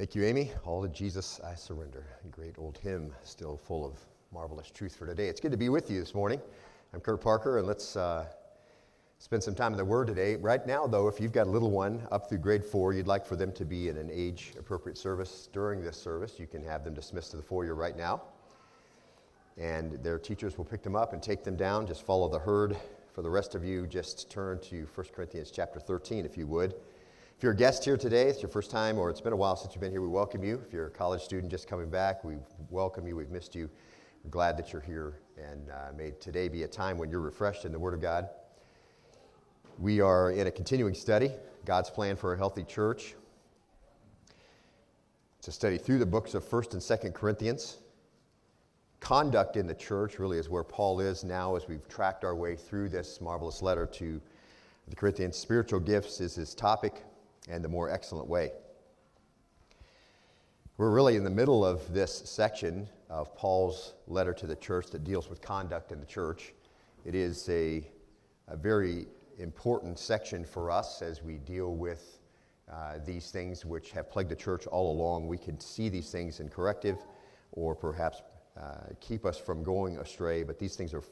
Thank you, Amy. All to Jesus I surrender. A great old hymn, still full of marvelous truth for today. It's good to be with you this morning. I'm Kurt Parker, and let's uh, spend some time in the Word today. Right now, though, if you've got a little one up through grade four, you'd like for them to be in an age appropriate service during this service, you can have them dismissed to the foyer right now. And their teachers will pick them up and take them down. Just follow the herd. For the rest of you, just turn to 1 Corinthians chapter 13, if you would. If you're a guest here today, it's your first time or it's been a while since you've been here, we welcome you. If you're a college student just coming back, we welcome you. We've missed you. We're glad that you're here and uh, may today be a time when you're refreshed in the Word of God. We are in a continuing study, God's plan for a healthy church. It's a study through the books of 1st and 2nd Corinthians. Conduct in the church really is where Paul is now as we've tracked our way through this marvelous letter to the Corinthians. Spiritual gifts is his topic and the more excellent way. We're really in the middle of this section of Paul's letter to the church that deals with conduct in the church. It is a, a very important section for us as we deal with uh, these things which have plagued the church all along. We can see these things in corrective or perhaps uh, keep us from going astray, but these things are,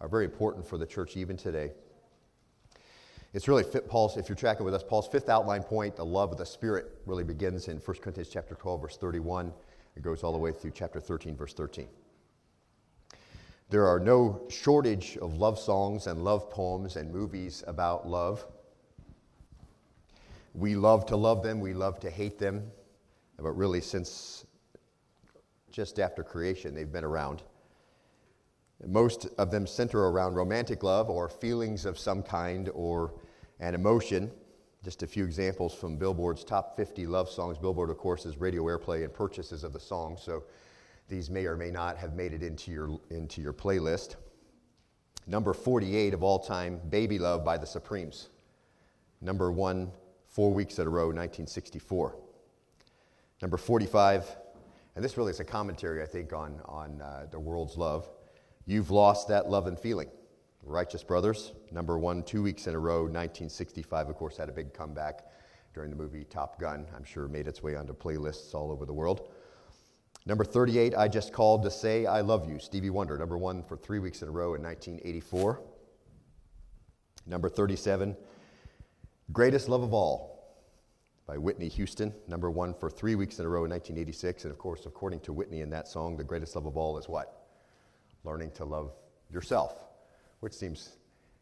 are very important for the church even today. It's really Paul's, if you're tracking with us, Paul's fifth outline point, the love of the Spirit, really begins in 1 Corinthians chapter 12, verse 31. It goes all the way through chapter 13, verse 13. There are no shortage of love songs and love poems and movies about love. We love to love them, we love to hate them, but really, since just after creation, they've been around. Most of them center around romantic love or feelings of some kind or an emotion. Just a few examples from Billboard's top 50 love songs. Billboard, of course, is radio airplay and purchases of the song, so these may or may not have made it into your, into your playlist. Number 48 of all time, Baby Love by the Supremes. Number one, four weeks in a row, 1964. Number 45, and this really is a commentary, I think, on, on uh, the world's love. You've lost that love and feeling. Righteous Brothers, number one, two weeks in a row, 1965, of course, had a big comeback during the movie Top Gun. I'm sure made its way onto playlists all over the world. Number 38, I Just Called to Say I Love You, Stevie Wonder, number one for three weeks in a row in 1984. Number 37, Greatest Love of All by Whitney Houston, number one for three weeks in a row in 1986. And of course, according to Whitney in that song, the greatest love of all is what? Learning to love yourself, which seems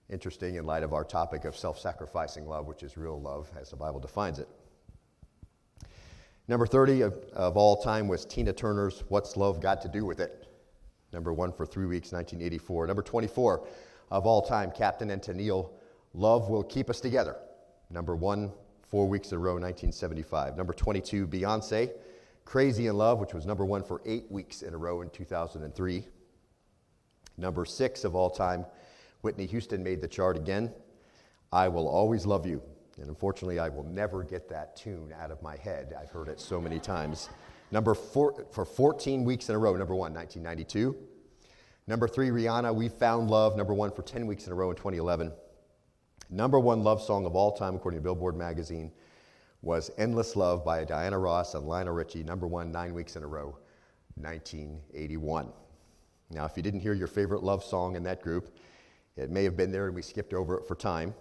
interesting in light of our topic of self sacrificing love, which is real love as the Bible defines it. Number 30 of, of, all time was Tina Turner's What's Love Got to Do with It? Number one for three weeks, 1984. Number 24 of all time, Captain and Tennille, Love Will Keep Us Together. Number one, four weeks in a row, 1975. Number 22, Beyonce, Crazy in Love, which was number one for eight weeks in a row in 2003. Number six of all time, Whitney Houston made the chart again. I will always love you. And unfortunately, I will never get that tune out of my head. I've heard it so many times. Number four, for 14 weeks in a row, number one, 1992. Number three, Rihanna, We Found Love, number one for 10 weeks in a row in 2011. Number one love song of all time, according to Billboard magazine, was Endless Love by Diana Ross and Lionel Richie, number one, nine weeks in a row, 1981. Now, if you didn't hear your favorite love song in that group, it may have been there and we skipped over it for time,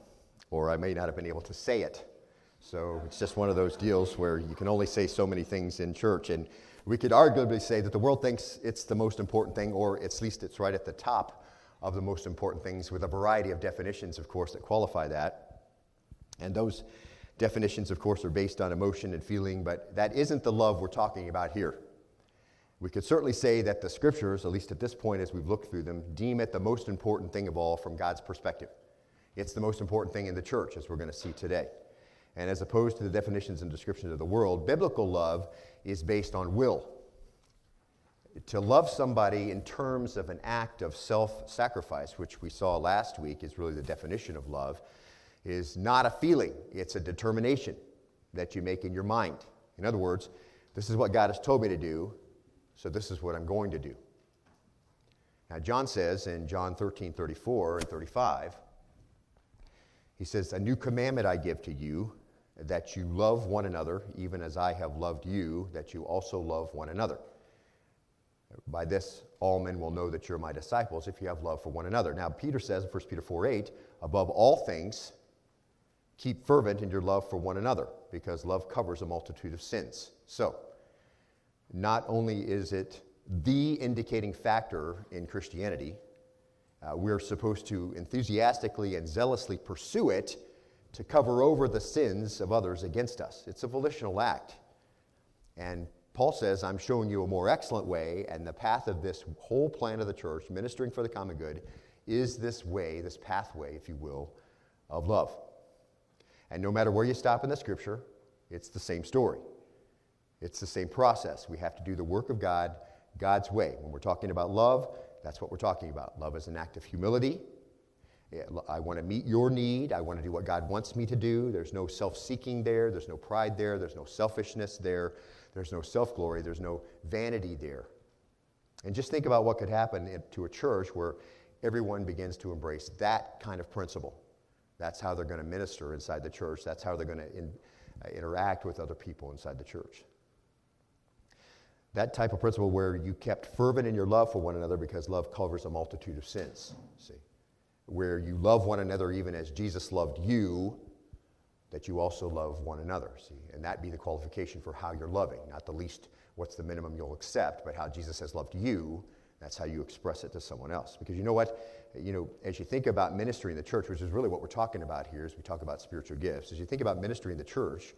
or I may not have been able to say it. So it's just one of those deals where you can only say so many things in church. And we could arguably say that the world thinks it's the most important thing, or at least it's right at the top of the most important things, with a variety of definitions, of course, that qualify that. And those definitions, of course, are based on emotion and feeling, but that isn't the love we're talking about here. We could certainly say that the scriptures, at least at this point as we've looked through them, deem it the most important thing of all from God's perspective. It's the most important thing in the church, as we're going to see today. And as opposed to the definitions and descriptions of the world, biblical love is based on will. To love somebody in terms of an act of self sacrifice, which we saw last week is really the definition of love, is not a feeling, it's a determination that you make in your mind. In other words, this is what God has told me to do, so this is what I'm going to do. Now, John says in John 13, 34 and 35, he says, A new commandment I give to you, that you love one another, even as I have loved you, that you also love one another. By this, all men will know that you're my disciples if you have love for one another. Now, Peter says in 1 Peter 4 8, above all things, keep fervent in your love for one another, because love covers a multitude of sins. So, not only is it the indicating factor in Christianity, uh, we're supposed to enthusiastically and zealously pursue it to cover over the sins of others against us. It's a volitional act. And Paul says, I'm showing you a more excellent way, and the path of this whole plan of the church, ministering for the common good, is this way, this pathway, if you will, of love. And no matter where you stop in the scripture, it's the same story. It's the same process. We have to do the work of God God's way. When we're talking about love, that's what we're talking about. Love is an act of humility. I want to meet your need. I want to do what God wants me to do. There's no self seeking there. There's no pride there. There's no selfishness there. There's no self glory. There's no vanity there. And just think about what could happen to a church where everyone begins to embrace that kind of principle. That's how they're going to minister inside the church. That's how they're going to in, uh, interact with other people inside the church. That type of principle where you kept fervent in your love for one another because love covers a multitude of sins. See? Where you love one another even as Jesus loved you, that you also love one another. See? And that be the qualification for how you're loving. Not the least, what's the minimum you'll accept, but how Jesus has loved you. That's how you express it to someone else. Because you know what? You know, as you think about ministry in the church, which is really what we're talking about here, as we talk about spiritual gifts, as you think about ministry in the church,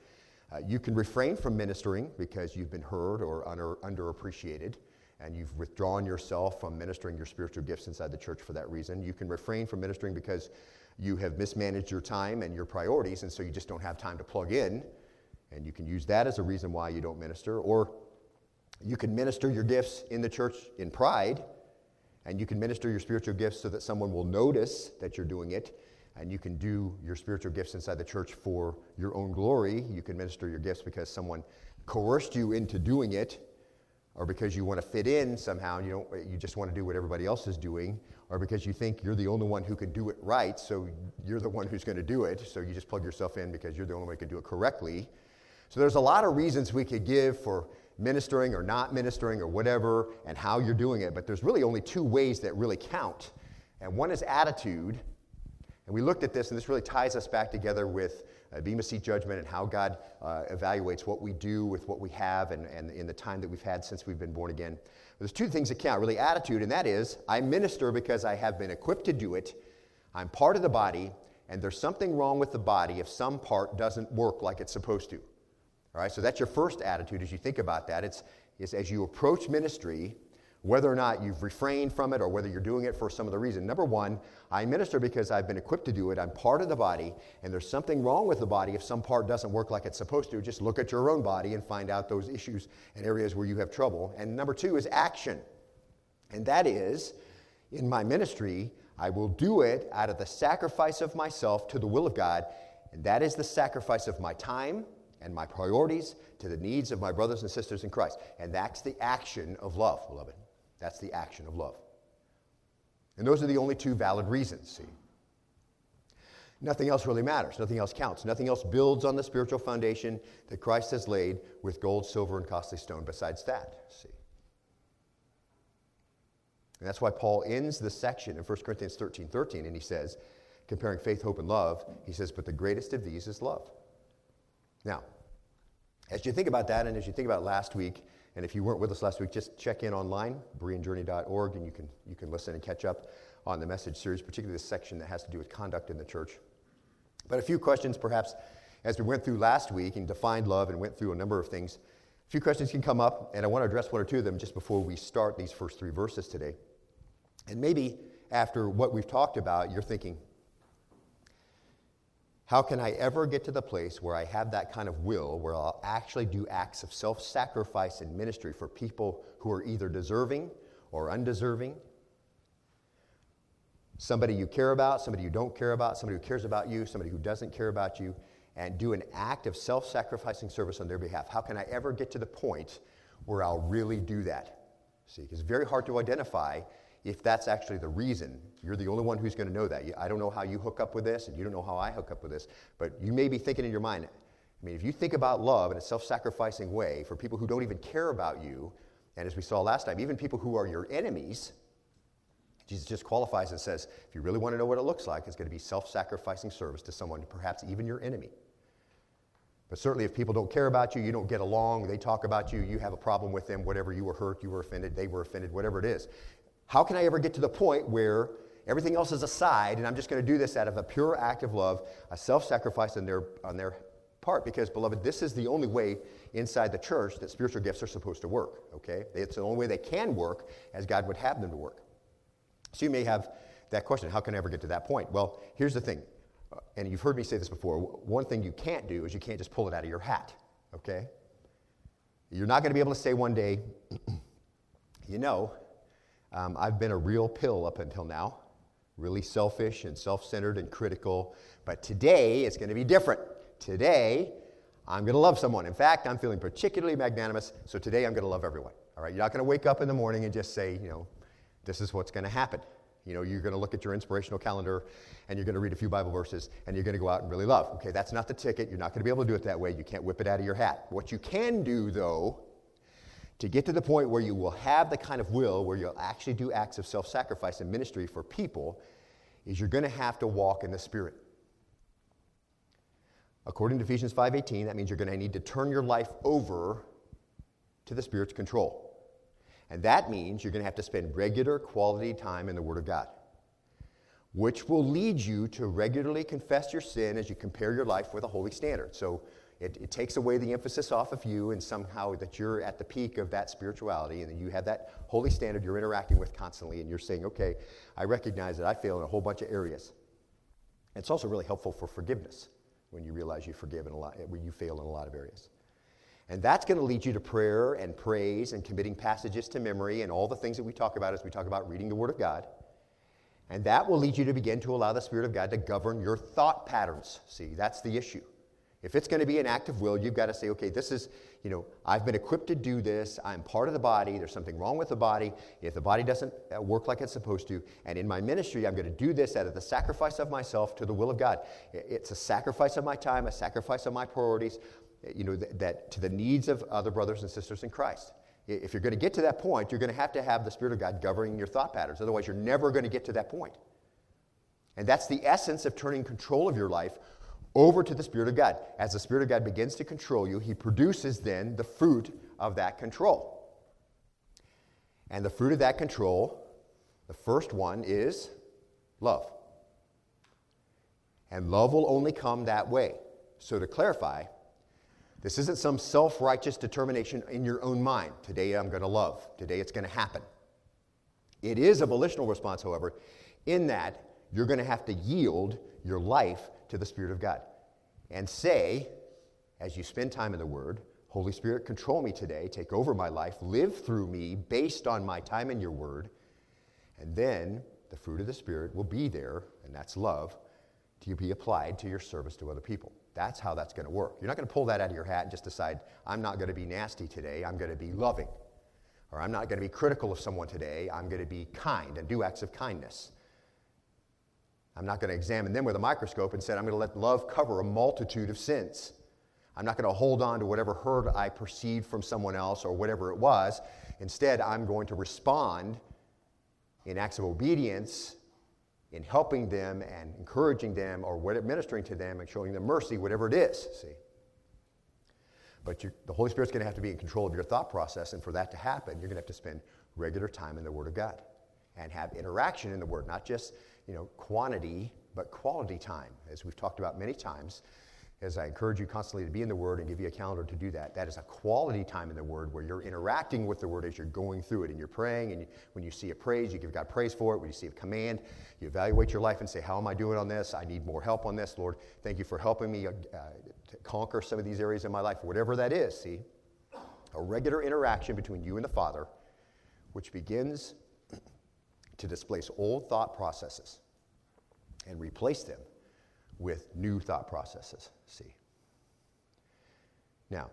uh, you can refrain from ministering because you've been heard or under, underappreciated, and you've withdrawn yourself from ministering your spiritual gifts inside the church for that reason. You can refrain from ministering because you have mismanaged your time and your priorities, and so you just don't have time to plug in, and you can use that as a reason why you don't minister. Or you can minister your gifts in the church in pride, and you can minister your spiritual gifts so that someone will notice that you're doing it and you can do your spiritual gifts inside the church for your own glory. You can minister your gifts because someone coerced you into doing it, or because you want to fit in somehow and you, don't, you just want to do what everybody else is doing, or because you think you're the only one who can do it right, so you're the one who's going to do it, so you just plug yourself in because you're the only one who can do it correctly. So there's a lot of reasons we could give for ministering or not ministering or whatever and how you're doing it, but there's really only two ways that really count. And one is attitude, and we looked at this, and this really ties us back together with uh, Bema Seat Judgment and how God uh, evaluates what we do with what we have and, and in the time that we've had since we've been born again. But there's two things that count really attitude, and that is I minister because I have been equipped to do it. I'm part of the body, and there's something wrong with the body if some part doesn't work like it's supposed to. All right, so that's your first attitude as you think about that. It's, it's as you approach ministry, whether or not you've refrained from it or whether you're doing it for some other reason. Number one, I minister because I've been equipped to do it. I'm part of the body, and there's something wrong with the body if some part doesn't work like it's supposed to. Just look at your own body and find out those issues and areas where you have trouble. And number two is action. And that is, in my ministry, I will do it out of the sacrifice of myself to the will of God, and that is the sacrifice of my time and my priorities to the needs of my brothers and sisters in Christ. And that's the action of love, beloved. That's the action of love. And those are the only two valid reasons, see. Nothing else really matters. Nothing else counts. Nothing else builds on the spiritual foundation that Christ has laid with gold, silver, and costly stone besides that, see. And that's why Paul ends the section in 1 Corinthians 13 13, and he says, comparing faith, hope, and love, he says, but the greatest of these is love. Now, as you think about that, and as you think about last week, and if you weren't with us last week, just check in online, bereanjourney.org, and you can, you can listen and catch up on the message series, particularly this section that has to do with conduct in the church. But a few questions, perhaps, as we went through last week and defined love and went through a number of things, a few questions can come up, and I want to address one or two of them just before we start these first three verses today. And maybe after what we've talked about, you're thinking, how can I ever get to the place where I have that kind of will, where I'll actually do acts of self sacrifice in ministry for people who are either deserving or undeserving? Somebody you care about, somebody you don't care about, somebody who cares about you, somebody who doesn't care about you, and do an act of self sacrificing service on their behalf. How can I ever get to the point where I'll really do that? See, it's very hard to identify if that's actually the reason. You're the only one who's going to know that. I don't know how you hook up with this, and you don't know how I hook up with this, but you may be thinking in your mind, I mean, if you think about love in a self sacrificing way for people who don't even care about you, and as we saw last time, even people who are your enemies, Jesus just qualifies and says, if you really want to know what it looks like, it's going to be self sacrificing service to someone, perhaps even your enemy. But certainly, if people don't care about you, you don't get along, they talk about you, you have a problem with them, whatever, you were hurt, you were offended, they were offended, whatever it is. How can I ever get to the point where everything else is aside and I'm just going to do this out of a pure act of love, a self sacrifice on their, on their part? Because, beloved, this is the only way inside the church that spiritual gifts are supposed to work, okay? It's the only way they can work as God would have them to work. So you may have that question how can I ever get to that point? Well, here's the thing uh, and you've heard me say this before, one thing you can't do is you can't just pull it out of your hat, okay? You're not going to be able to say one day, you know, um, I've been a real pill up until now, really selfish and self centered and critical, but today it's going to be different. Today, I'm going to love someone. In fact, I'm feeling particularly magnanimous, so today I'm going to love everyone. All right, you're not going to wake up in the morning and just say, you know, this is what's going to happen. You know, you're going to look at your inspirational calendar and you're going to read a few Bible verses and you're going to go out and really love. Okay, that's not the ticket. You're not going to be able to do it that way. You can't whip it out of your hat. What you can do, though, to get to the point where you will have the kind of will where you'll actually do acts of self sacrifice and ministry for people is you're going to have to walk in the Spirit. According to Ephesians 5:18, that means you're going to need to turn your life over to the Spirit's control. And that means you're going to have to spend regular quality time in the Word of God, which will lead you to regularly confess your sin as you compare your life with a holy standard. So it, it, takes away the emphasis off of you and somehow that you're at the peak of that spirituality and you have that holy standard you're interacting with constantly and you're saying, okay, I recognize that I fail in a whole bunch of areas. it's also really helpful for forgiveness when you realize you forgive in a lot, when you fail in a lot of areas. And that's going to lead you to prayer and praise and committing passages to memory and all the things that we talk about as we talk about reading the Word of God. And that will lead you to begin to allow the Spirit of God to govern your thought patterns. See, that's the issue. If it's going to be an act of will, you've got to say, okay, this is, you know, I've been equipped to do this. I'm part of the body. There's something wrong with the body. If the body doesn't uh, work like it's supposed to, and in my ministry, I'm going to do this out of the sacrifice of myself to the will of God. It's a sacrifice of my time, a sacrifice of my priorities you know, that, that to the needs of other brothers and sisters in Christ. If you're going to get to that point, you're going to have to have the Spirit of God governing your thought patterns. Otherwise, you're never going to get to that point. And that's the essence of turning control of your life over to the Spirit of God. As the Spirit of God begins to control you, He produces then the fruit of that control. And the fruit of that control, the first one is love. And love will only come that way. So, to clarify, this isn't some self righteous determination in your own mind. Today I'm going to love. Today it's going to happen. It is a volitional response, however, in that you're going to have to yield your life to the Spirit of God and say, as you spend time in the Word, Holy Spirit, control me today, take over my life, live through me based on my time in your Word. And then the fruit of the Spirit will be there, and that's love, to be applied to your service to other people. That's how that's going to work. You're not going to pull that out of your hat and just decide, I'm not going to be nasty today, I'm going to be loving. Or I'm not going to be critical of someone today, I'm going to be kind and do acts of kindness. I'm not going to examine them with a microscope and say, I'm going to let love cover a multitude of sins. I'm not going to hold on to whatever hurt I perceived from someone else or whatever it was. Instead, I'm going to respond in acts of obedience in helping them and encouraging them or ministering to them and showing them mercy, whatever it is, see. But the Holy Spirit's going to have to be in control of your thought process, and for that to happen, you're going to have to spend regular time in the Word of God and have interaction in the Word, not just you know quantity, but quality time, as we've talked about many times as I encourage you constantly to be in the Word and give you a calendar to do that. That is a quality time in the Word where you're interacting with the Word as you're going through it and you're praying. And you, when you see a praise, you give God praise for it. When you see a command, you evaluate your life and say, How am I doing on this? I need more help on this. Lord, thank you for helping me uh, conquer some of these areas in my life, whatever that is. See, a regular interaction between you and the Father, which begins to displace old thought processes and replace them with new thought processes. See. Now,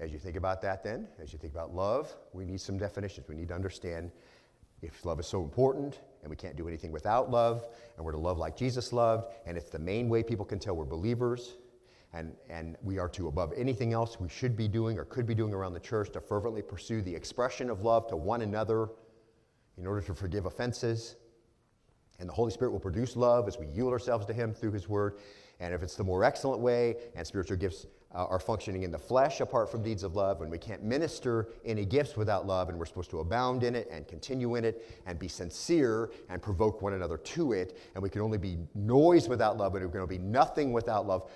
as you think about that, then, as you think about love, we need some definitions. We need to understand if love is so important and we can't do anything without love, and we're to love like Jesus loved, and it's the main way people can tell we're believers. And, and we are to, above anything else we should be doing or could be doing around the church, to fervently pursue the expression of love to one another in order to forgive offenses. And the Holy Spirit will produce love as we yield ourselves to Him through His Word. And if it's the more excellent way and spiritual gifts uh, are functioning in the flesh apart from deeds of love, when we can't minister any gifts without love, and we're supposed to abound in it and continue in it and be sincere and provoke one another to it, and we can only be noise without love, and we're going to be nothing without love.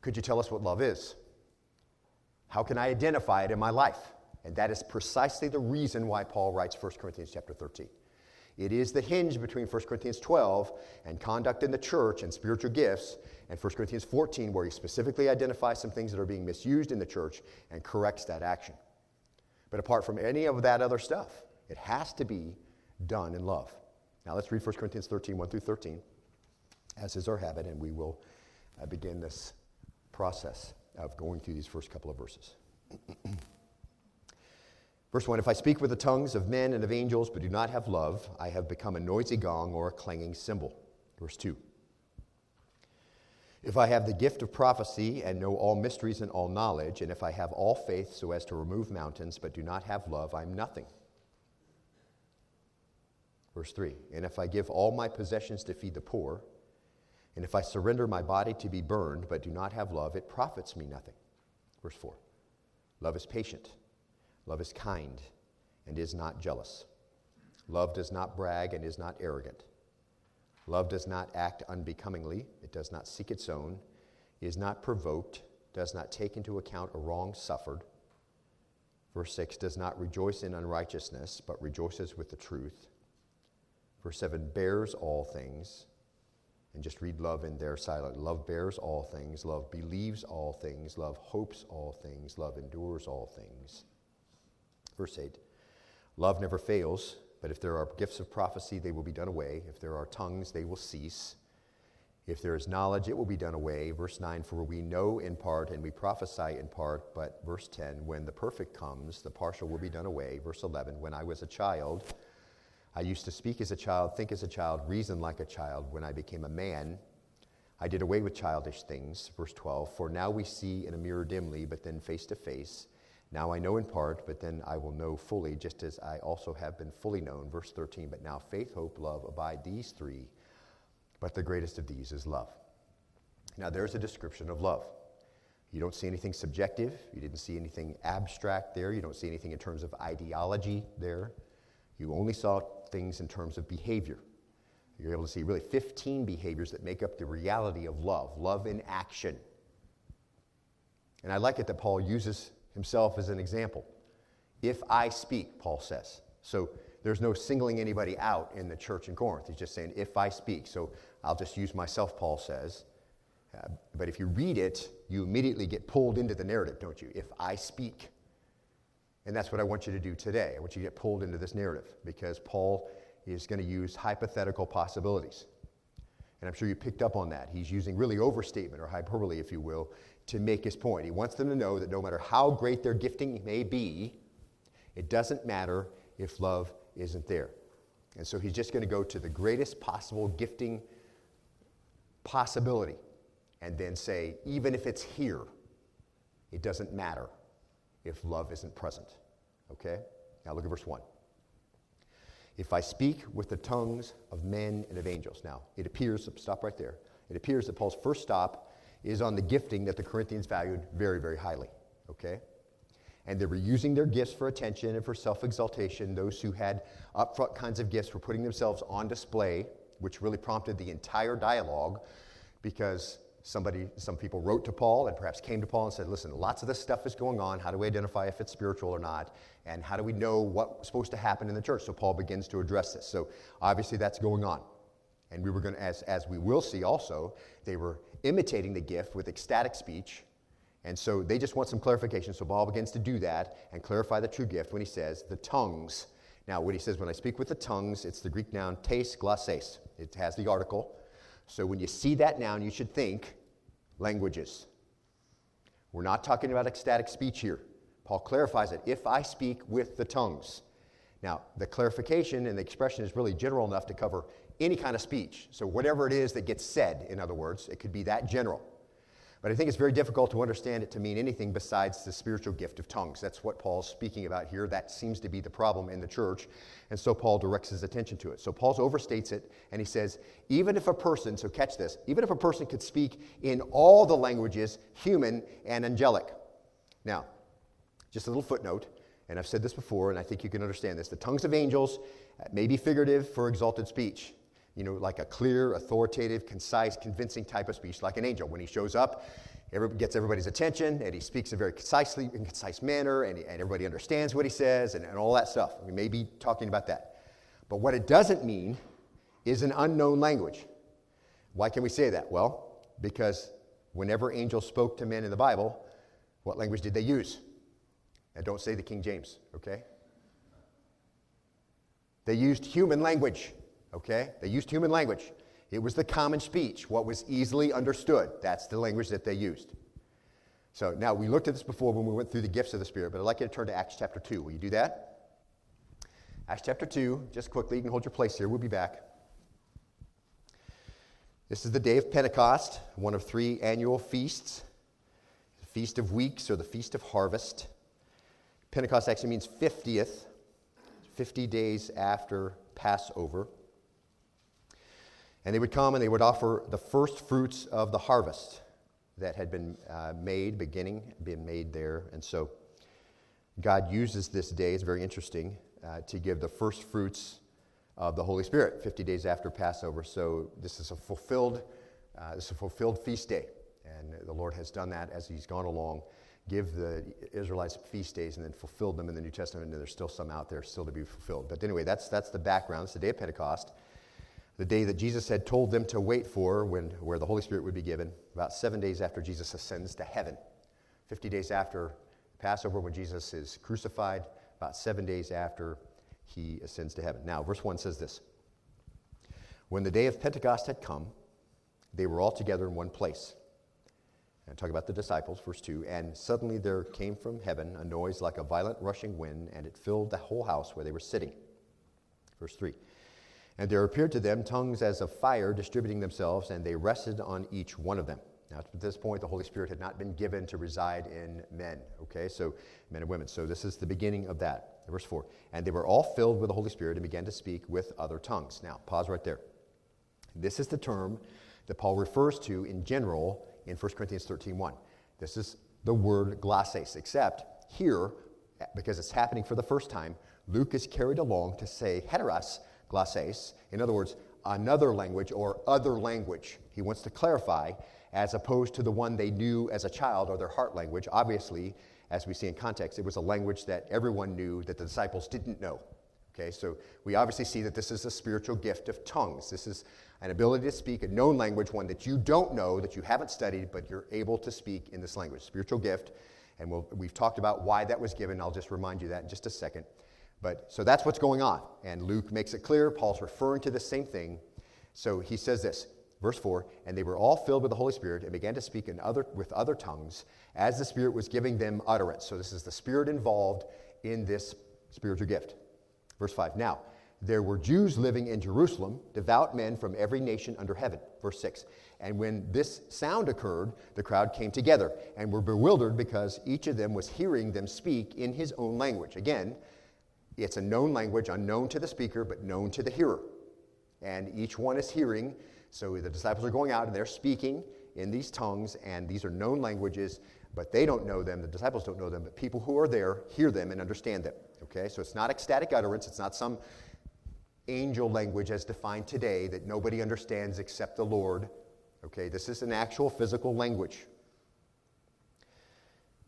Could you tell us what love is? How can I identify it in my life? And that is precisely the reason why Paul writes 1 Corinthians chapter 13. It is the hinge between 1 Corinthians 12 and conduct in the church and spiritual gifts, and 1 Corinthians 14, where he specifically identifies some things that are being misused in the church and corrects that action. But apart from any of that other stuff, it has to be done in love. Now let's read 1 Corinthians 13, 1 through 13, as is our habit, and we will uh, begin this process of going through these first couple of verses. Verse 1 If I speak with the tongues of men and of angels, but do not have love, I have become a noisy gong or a clanging cymbal. Verse 2 If I have the gift of prophecy and know all mysteries and all knowledge, and if I have all faith so as to remove mountains, but do not have love, I'm nothing. Verse 3 And if I give all my possessions to feed the poor, and if I surrender my body to be burned, but do not have love, it profits me nothing. Verse 4 Love is patient. Love is kind and is not jealous. Love does not brag and is not arrogant. Love does not act unbecomingly. It does not seek its own, is not provoked, does not take into account a wrong suffered. Verse 6 does not rejoice in unrighteousness, but rejoices with the truth. Verse 7 bears all things. And just read love in there silent. Love bears all things. Love believes all things. Love hopes all things. Love endures all things. Verse 8 Love never fails, but if there are gifts of prophecy, they will be done away. If there are tongues, they will cease. If there is knowledge, it will be done away. Verse 9 For we know in part and we prophesy in part, but verse 10 When the perfect comes, the partial will be done away. Verse 11 When I was a child, I used to speak as a child, think as a child, reason like a child. When I became a man, I did away with childish things. Verse 12 For now we see in a mirror dimly, but then face to face. Now I know in part, but then I will know fully, just as I also have been fully known. Verse 13, but now faith, hope, love abide, these three, but the greatest of these is love. Now there's a description of love. You don't see anything subjective, you didn't see anything abstract there, you don't see anything in terms of ideology there. You only saw things in terms of behavior. You're able to see really 15 behaviors that make up the reality of love, love in action. And I like it that Paul uses himself as an example. If I speak, Paul says. So there's no singling anybody out in the church in Corinth. He's just saying, if I speak. So I'll just use myself, Paul says. Uh, but if you read it, you immediately get pulled into the narrative, don't you? If I speak. And that's what I want you to do today. I want you to get pulled into this narrative because Paul is going to use hypothetical possibilities. And I'm sure you picked up on that. He's using really overstatement or hyperbole, if you will, to make his point. He wants them to know that no matter how great their gifting may be, it doesn't matter if love isn't there. And so he's just going to go to the greatest possible gifting possibility and then say, even if it's here, it doesn't matter if love isn't present. Okay? Now look at verse 1. If I speak with the tongues of men and of angels. Now, it appears, stop right there. It appears that Paul's first stop is on the gifting that the Corinthians valued very, very highly. Okay? And they were using their gifts for attention and for self exaltation. Those who had upfront kinds of gifts were putting themselves on display, which really prompted the entire dialogue because somebody, some people wrote to Paul and perhaps came to Paul and said, Listen, lots of this stuff is going on. How do we identify if it's spiritual or not? And how do we know what's supposed to happen in the church? So Paul begins to address this. So obviously that's going on. And we were going to, as, as we will see also, they were imitating the gift with ecstatic speech. And so they just want some clarification. So Paul begins to do that and clarify the true gift when he says the tongues. Now, when he says, when I speak with the tongues, it's the Greek noun tes glosses. It has the article. So when you see that noun, you should think languages. We're not talking about ecstatic speech here. Paul clarifies it. If I speak with the tongues. Now, the clarification and the expression is really general enough to cover any kind of speech. So, whatever it is that gets said, in other words, it could be that general. But I think it's very difficult to understand it to mean anything besides the spiritual gift of tongues. That's what Paul's speaking about here. That seems to be the problem in the church. And so Paul directs his attention to it. So Paul overstates it and he says, even if a person, so catch this, even if a person could speak in all the languages, human and angelic. Now, just a little footnote, and I've said this before, and I think you can understand this. The tongues of angels may be figurative for exalted speech you know, like a clear, authoritative, concise, convincing type of speech, like an angel. When he shows up, everybody gets everybody's attention, and he speaks in a very concisely, in concise manner, and, and everybody understands what he says, and, and all that stuff. We may be talking about that. But what it doesn't mean is an unknown language. Why can we say that? Well, because whenever angels spoke to men in the Bible, what language did they use? And don't say the King James, okay? They used human language okay? They used human language. It was the common speech, what was easily understood. That's the language that they used. So now we looked at this before when we went through the gifts of the Spirit, but I'd like you to turn to Acts chapter 2. Will you do that? Acts chapter 2, just quickly, you can hold your place here. We'll be back. This is the day of Pentecost, one of three annual feasts the Feast of Weeks or the Feast of Harvest. Pentecost actually means 50th, 50 days after Passover. And they would come and they would offer the first fruits of the harvest that had been uh, made, beginning, been made there. And so God uses this day, it's very interesting, uh, to give the first fruits of the Holy Spirit 50 days after Passover. So this is a fulfilled, uh, this is a fulfilled feast day. And the Lord has done that as He's gone along, give the Israelites feast days and then fulfilled them in the New Testament. And there's still some out there still to be fulfilled. But anyway, that's, that's the background. It's the day of Pentecost the day that Jesus had told them to wait for, when, where the Holy Spirit would be given, about seven days after Jesus ascends to heaven. 50 days after Passover, when Jesus is crucified, about seven days after he ascends to heaven. Now, verse 1 says this When the day of Pentecost had come, they were all together in one place. And talk about the disciples, verse 2. And suddenly there came from heaven a noise like a violent rushing wind, and it filled the whole house where they were sitting. Verse 3. And there appeared to them tongues as of fire distributing themselves, and they rested on each one of them. Now, at this point, the Holy Spirit had not been given to reside in men, okay? So, men and women. So, this is the beginning of that. Verse 4. And they were all filled with the Holy Spirit and began to speak with other tongues. Now, pause right there. This is the term that Paul refers to in general in 1 Corinthians 13 1. This is the word glosses, except here, because it's happening for the first time, Luke is carried along to say heteros glosses. In other words, another language or other language. He wants to clarify, as opposed to the one they knew as a child or their heart language. Obviously, as we see in context, it was a language that everyone knew that the disciples didn't know. Okay, so we obviously see that this is a spiritual gift of tongues. This is an ability to speak a known language, one that you don't know, that you haven't studied, but you're able to speak in this language. Spiritual gift. And we we have talked about why that was given. I'll just remind you that in just a second. But so that's what's going on. And Luke makes it clear. Paul's referring to the same thing. So he says this, verse 4 And they were all filled with the Holy Spirit and began to speak in other, with other tongues as the Spirit was giving them utterance. So this is the Spirit involved in this spiritual gift. Verse 5 Now, there were Jews living in Jerusalem, devout men from every nation under heaven. Verse 6. And when this sound occurred, the crowd came together and were bewildered because each of them was hearing them speak in his own language. Again, it's a known language, unknown to the speaker, but known to the hearer. And each one is hearing. So the disciples are going out and they're speaking in these tongues, and these are known languages, but they don't know them. The disciples don't know them, but people who are there hear them and understand them. Okay? So it's not ecstatic utterance, it's not some angel language as defined today that nobody understands except the Lord. Okay? This is an actual physical language.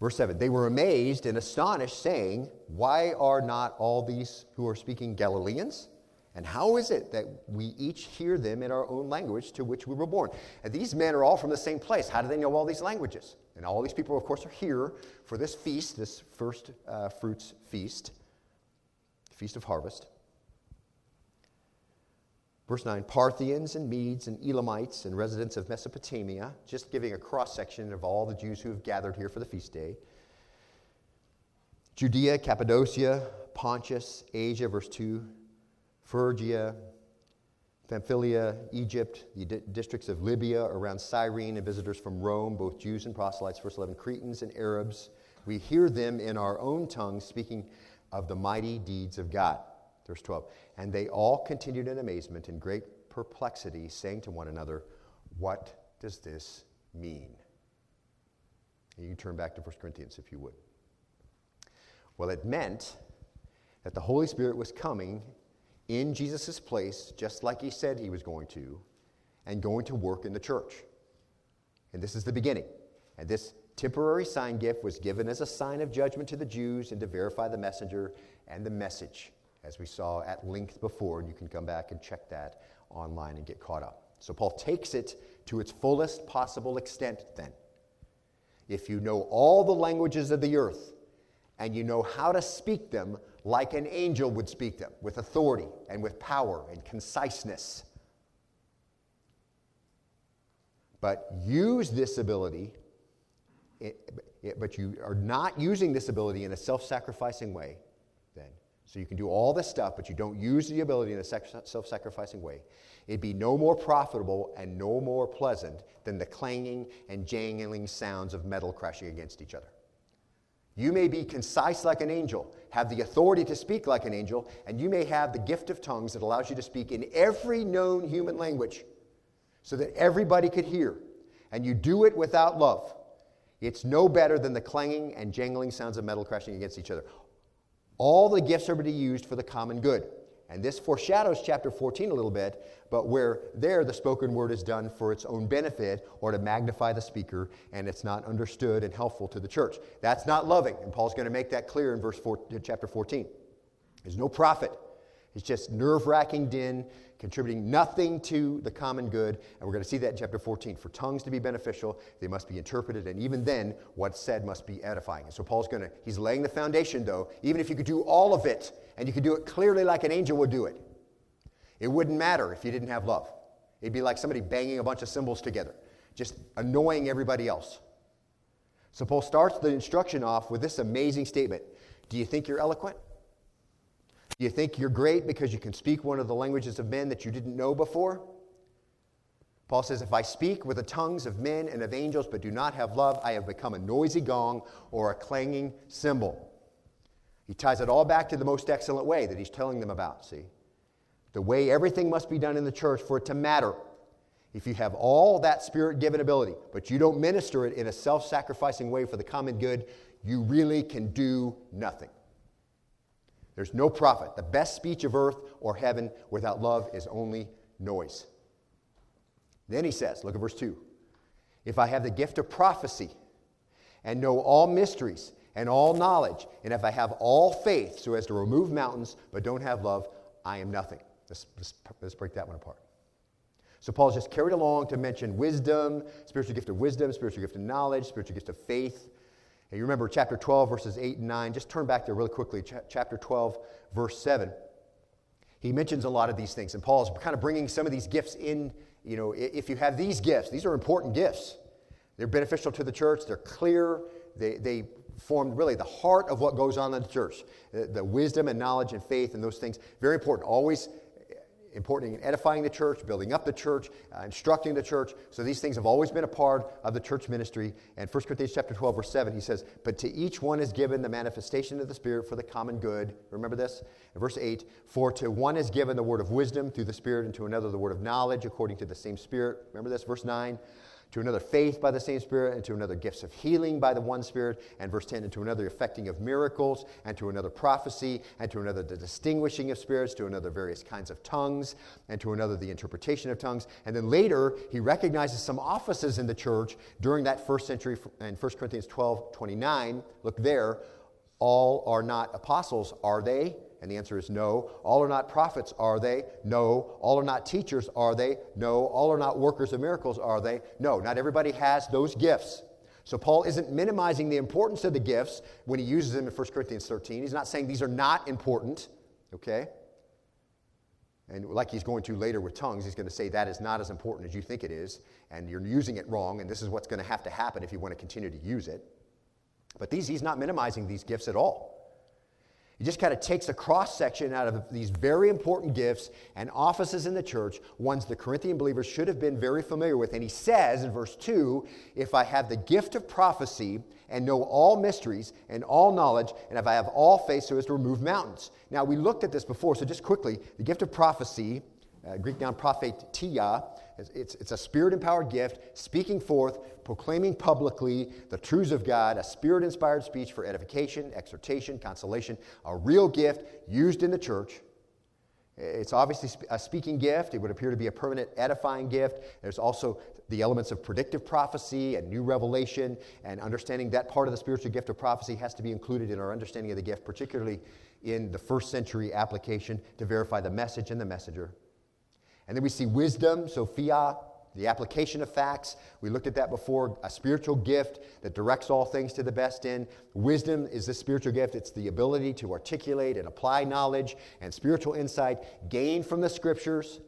Verse 7 They were amazed and astonished, saying, Why are not all these who are speaking Galileans? And how is it that we each hear them in our own language to which we were born? And these men are all from the same place. How do they know all these languages? And all these people, of course, are here for this feast, this first uh, fruits feast, feast of harvest. Verse 9 Parthians and Medes and Elamites and residents of Mesopotamia, just giving a cross section of all the Jews who have gathered here for the feast day. Judea, Cappadocia, Pontus, Asia, verse 2, Phrygia, Pamphylia, Egypt, the di- districts of Libya around Cyrene, and visitors from Rome, both Jews and proselytes, verse 11, Cretans and Arabs. We hear them in our own tongues speaking of the mighty deeds of God. Verse 12. And they all continued in amazement and great perplexity, saying to one another, What does this mean? And you can turn back to 1 Corinthians if you would. Well, it meant that the Holy Spirit was coming in Jesus' place, just like he said he was going to, and going to work in the church. And this is the beginning. And this temporary sign gift was given as a sign of judgment to the Jews and to verify the messenger and the message, as we saw at length before. And you can come back and check that online and get caught up. So Paul takes it to its fullest possible extent then. If you know all the languages of the earth and you know how to speak them like an angel would speak them, with authority and with power and conciseness, but use this ability, but you are not using this ability in a self sacrificing way. So you can do all this stuff, but you don't use the ability in a self sacrificing way. It'd be no more profitable and no more pleasant than the clanging and jangling sounds of metal crashing against each other. You may be concise like an angel, have the authority to speak like an angel, and you may have the gift of tongues that allows you to speak in every known human language so that everybody could hear. And you do it without love. It's no better than the clanging and jangling sounds of metal crashing against each other. All the gifts are to be used for the common good. And this foreshadows chapter 14 a little bit, but where there the spoken word is done for its own benefit or to magnify the speaker, and it's not understood and helpful to the church. That's not loving, and Paul's going to make that clear in verse four, chapter 14. There's no profit. It's just nerve wracking din, contributing nothing to the common good. And we're going to see that in chapter 14. For tongues to be beneficial, they must be interpreted, and even then, what's said must be edifying. And so Paul's going to, he's laying the foundation, though. Even if you could do all of it, and you could do it clearly like an angel would do it, it wouldn't matter if you didn't have love. It'd be like somebody banging a bunch of cymbals together, just annoying everybody else. So Paul starts the instruction off with this amazing statement Do you think you're eloquent? You think you're great because you can speak one of the languages of men that you didn't know before? Paul says, If I speak with the tongues of men and of angels but do not have love, I have become a noisy gong or a clanging cymbal. He ties it all back to the most excellent way that he's telling them about, see? The way everything must be done in the church for it to matter. If you have all that spirit given ability, but you don't minister it in a self sacrificing way for the common good, you really can do nothing. There's no profit. The best speech of earth or heaven without love is only noise. Then he says, look at verse 2 If I have the gift of prophecy and know all mysteries and all knowledge, and if I have all faith so as to remove mountains but don't have love, I am nothing. Let's, let's, let's break that one apart. So Paul's just carried along to mention wisdom, spiritual gift of wisdom, spiritual gift of knowledge, spiritual gift of faith. And you remember chapter 12, verses 8 and 9. Just turn back there really quickly. Ch- chapter 12, verse 7. He mentions a lot of these things. And Paul is kind of bringing some of these gifts in. You know, if you have these gifts, these are important gifts. They're beneficial to the church, they're clear, they, they form really the heart of what goes on in the church. The, the wisdom and knowledge and faith and those things, very important. Always important in edifying the church, building up the church, uh, instructing the church. So these things have always been a part of the church ministry. And 1 Corinthians chapter 12, verse 7, he says, But to each one is given the manifestation of the Spirit for the common good. Remember this? Verse 8, For to one is given the word of wisdom through the Spirit, and to another the word of knowledge according to the same Spirit. Remember this? Verse 9 to another faith by the same Spirit, and to another gifts of healing by the one Spirit, and verse 10, and to another effecting of miracles, and to another prophecy, and to another the distinguishing of spirits, to another various kinds of tongues, and to another the interpretation of tongues. And then later, he recognizes some offices in the church during that first century in 1 Corinthians 12 29. Look there. All are not apostles, are they? And the answer is no. All are not prophets, are they? No. All are not teachers, are they? No. All are not workers of miracles, are they? No. Not everybody has those gifts. So Paul isn't minimizing the importance of the gifts when he uses them in 1 Corinthians 13. He's not saying these are not important, okay? And like he's going to later with tongues, he's going to say that is not as important as you think it is, and you're using it wrong, and this is what's going to have to happen if you want to continue to use it. But these, he's not minimizing these gifts at all. He just kind of takes a cross section out of these very important gifts and offices in the church, ones the Corinthian believers should have been very familiar with. And he says in verse 2 If I have the gift of prophecy and know all mysteries and all knowledge, and if I have all faith so as to remove mountains. Now, we looked at this before, so just quickly the gift of prophecy, uh, Greek noun prophetia, it's, it's a spirit empowered gift, speaking forth, proclaiming publicly the truths of God, a spirit inspired speech for edification, exhortation, consolation, a real gift used in the church. It's obviously a speaking gift. It would appear to be a permanent edifying gift. There's also the elements of predictive prophecy and new revelation, and understanding that part of the spiritual gift of prophecy has to be included in our understanding of the gift, particularly in the first century application to verify the message and the messenger. And then we see wisdom, Sophia, the application of facts. We looked at that before. A spiritual gift that directs all things to the best end. Wisdom is this spiritual gift. It's the ability to articulate and apply knowledge and spiritual insight gained from the scriptures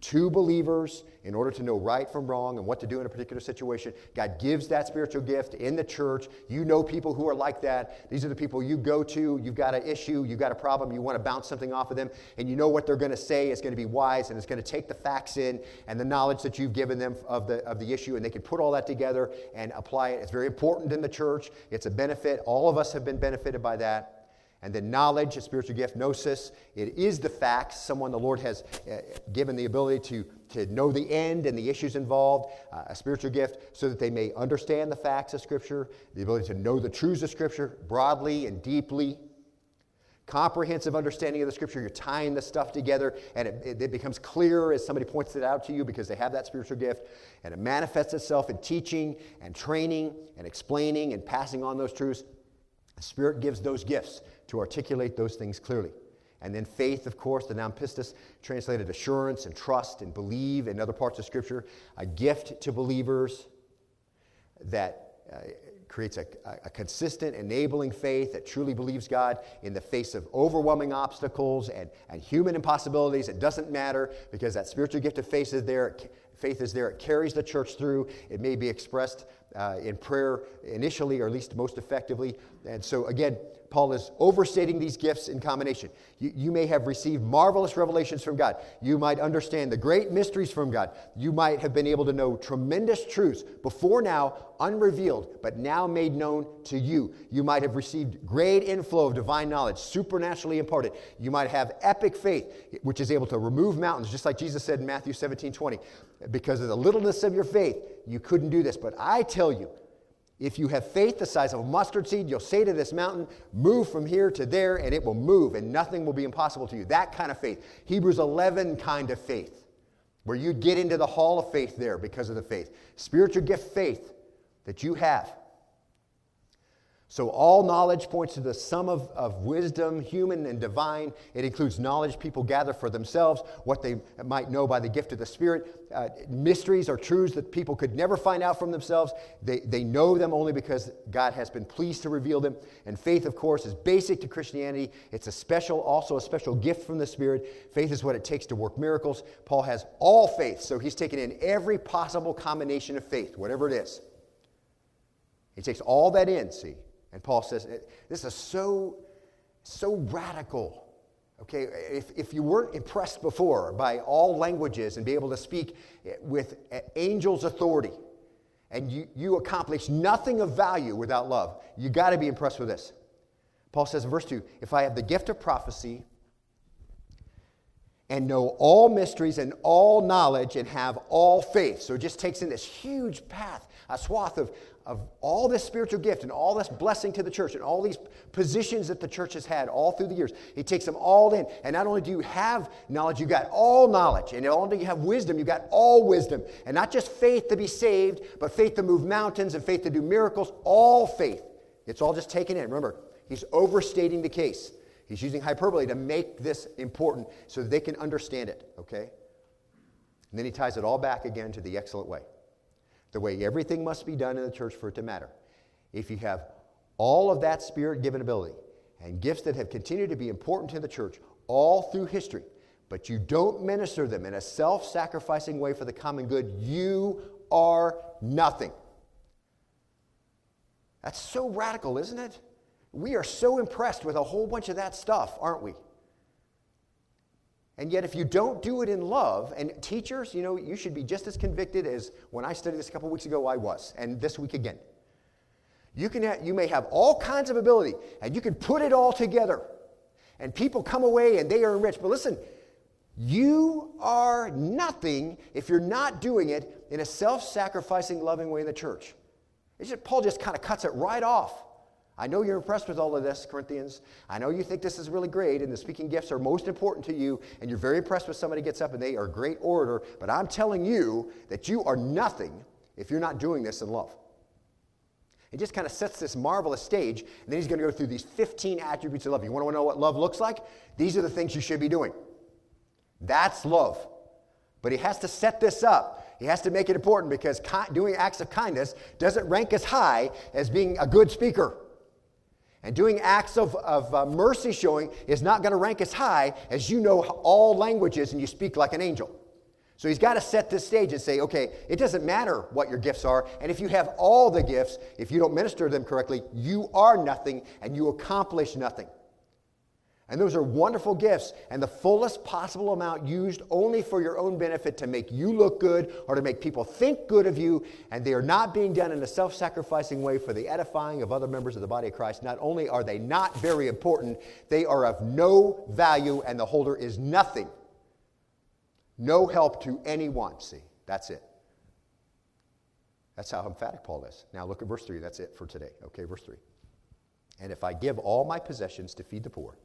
to believers in order to know right from wrong and what to do in a particular situation. God gives that spiritual gift in the church. You know people who are like that. These are the people you go to. You've got an issue, you've got a problem, you want to bounce something off of them, and you know what they're going to say is going to be wise and it's going to take the facts in and the knowledge that you've given them of the, of the issue, and they can put all that together and apply it. It's very important in the church. It's a benefit. All of us have been benefited by that. And then knowledge, a spiritual gift, gnosis, it is the facts, someone the Lord has uh, given the ability to, to know the end and the issues involved, uh, a spiritual gift, so that they may understand the facts of Scripture, the ability to know the truths of Scripture broadly and deeply. Comprehensive understanding of the Scripture, you're tying the stuff together, and it, it becomes clearer as somebody points it out to you because they have that spiritual gift, and it manifests itself in teaching and training and explaining and passing on those truths. The Spirit gives those gifts to articulate those things clearly. And then faith, of course, the noun pistis, translated assurance and trust and believe in other parts of Scripture, a gift to believers that uh, creates a, a, consistent, enabling faith that truly believes God in the face of overwhelming obstacles and, and human impossibilities. It doesn't matter because that spiritual gift of faith is there. Faith is there. It carries the church through. It may be expressed uh, in prayer initially, or at least most effectively. And so, again, Paul is overstating these gifts in combination. You, you, may have received marvelous revelations from God. You might understand the great mysteries from God. You might have been able to know tremendous truths before now, unrevealed, but now made known to you. You might have received great inflow of divine knowledge, supernaturally imparted. You might have epic faith, which is able to remove mountains, just like Jesus said in Matthew 17 20. Because of the littleness of your faith, you couldn't do this. But I tell you, if you have faith the size of a mustard seed, you'll say to this mountain, Move from here to there, and it will move, and nothing will be impossible to you. That kind of faith. Hebrews 11 kind of faith, where you get into the hall of faith there because of the faith. Spiritual gift faith that you have. So, all knowledge points to the sum of, of wisdom, human and divine. It includes knowledge people gather for themselves, what they might know by the gift of the Spirit. Uh, mysteries or truths that people could never find out from themselves. They, they know them only because God has been pleased to reveal them. And faith, of course, is basic to Christianity. It's a special, also a special gift from the Spirit. Faith is what it takes to work miracles. Paul has all faith, so he's taken in every possible combination of faith, whatever it is. He takes all that in, see. And Paul says, this is so, so radical. Okay, if, if you weren't impressed before by all languages and be able to speak eh, with eh, angels' authority, and you, you accomplish nothing of value without love, you got to be impressed with this. Paul says in verse 2 If I have the gift of prophecy and know all mysteries and all knowledge and have all faith. So it just takes in this huge path, a swath of, of all this spiritual gift and all this blessing to the church and all these positions that the church has had all through the years. He takes them all in. And not only do you have knowledge, you got all knowledge. And not only do you have wisdom, you got all wisdom. And not just faith to be saved, but faith to move mountains and faith to do miracles, all faith. It's all just taken in. Remember, he's overstating the case. He's using hyperbole to make this important so they can understand it, okay? And then he ties it all back again to the excellent way. The way everything must be done in the church for it to matter. If you have all of that spirit given ability and gifts that have continued to be important to the church all through history, but you don't minister them in a self sacrificing way for the common good, you are nothing. That's so radical, isn't it? We are so impressed with a whole bunch of that stuff, aren't we? And yet, if you don't do it in love, and teachers, you know, you should be just as convicted as when I studied this a couple weeks ago, I was, and this week again. You, can have, you may have all kinds of ability, and you can put it all together, and people come away and they are enriched. But listen, you are nothing if you're not doing it in a self sacrificing, loving way in the church. Just, Paul just kind of cuts it right off. I know you're impressed with all of this, Corinthians. I know you think this is really great and the speaking gifts are most important to you, and you're very impressed when somebody gets up and they are a great orator, but I'm telling you that you are nothing if you're not doing this in love. It just kind of sets this marvelous stage, and then he's going to go through these 15 attributes of love. You want to know what love looks like? These are the things you should be doing. That's love. But he has to set this up. He has to make it important because doing acts of kindness doesn't rank as high as being a good speaker. And doing acts of, of uh, mercy showing is not going to rank as high as you know all languages and you speak like an angel. So he's got to set this stage and say, okay, it doesn't matter what your gifts are. And if you have all the gifts, if you don't minister them correctly, you are nothing and you accomplish nothing. And those are wonderful gifts and the fullest possible amount used only for your own benefit to make you look good or to make people think good of you. And they are not being done in a self sacrificing way for the edifying of other members of the body of Christ. Not only are they not very important, they are of no value and the holder is nothing. No help to anyone. See, that's it. That's how emphatic Paul is. Now look at verse 3. That's it for today. Okay, verse 3. And if I give all my possessions to feed the poor,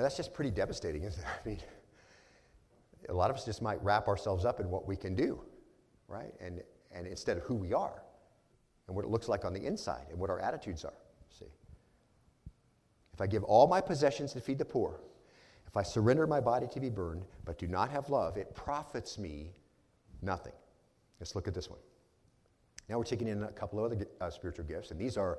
that's just pretty devastating, isn't it? I mean, a lot of us just might wrap ourselves up in what we can do, right? And, and instead of who we are and what it looks like on the inside and what our attitudes are. See? If I give all my possessions to feed the poor, if I surrender my body to be burned, but do not have love, it profits me nothing. Let's look at this one. Now we're taking in a couple of other uh, spiritual gifts, and these are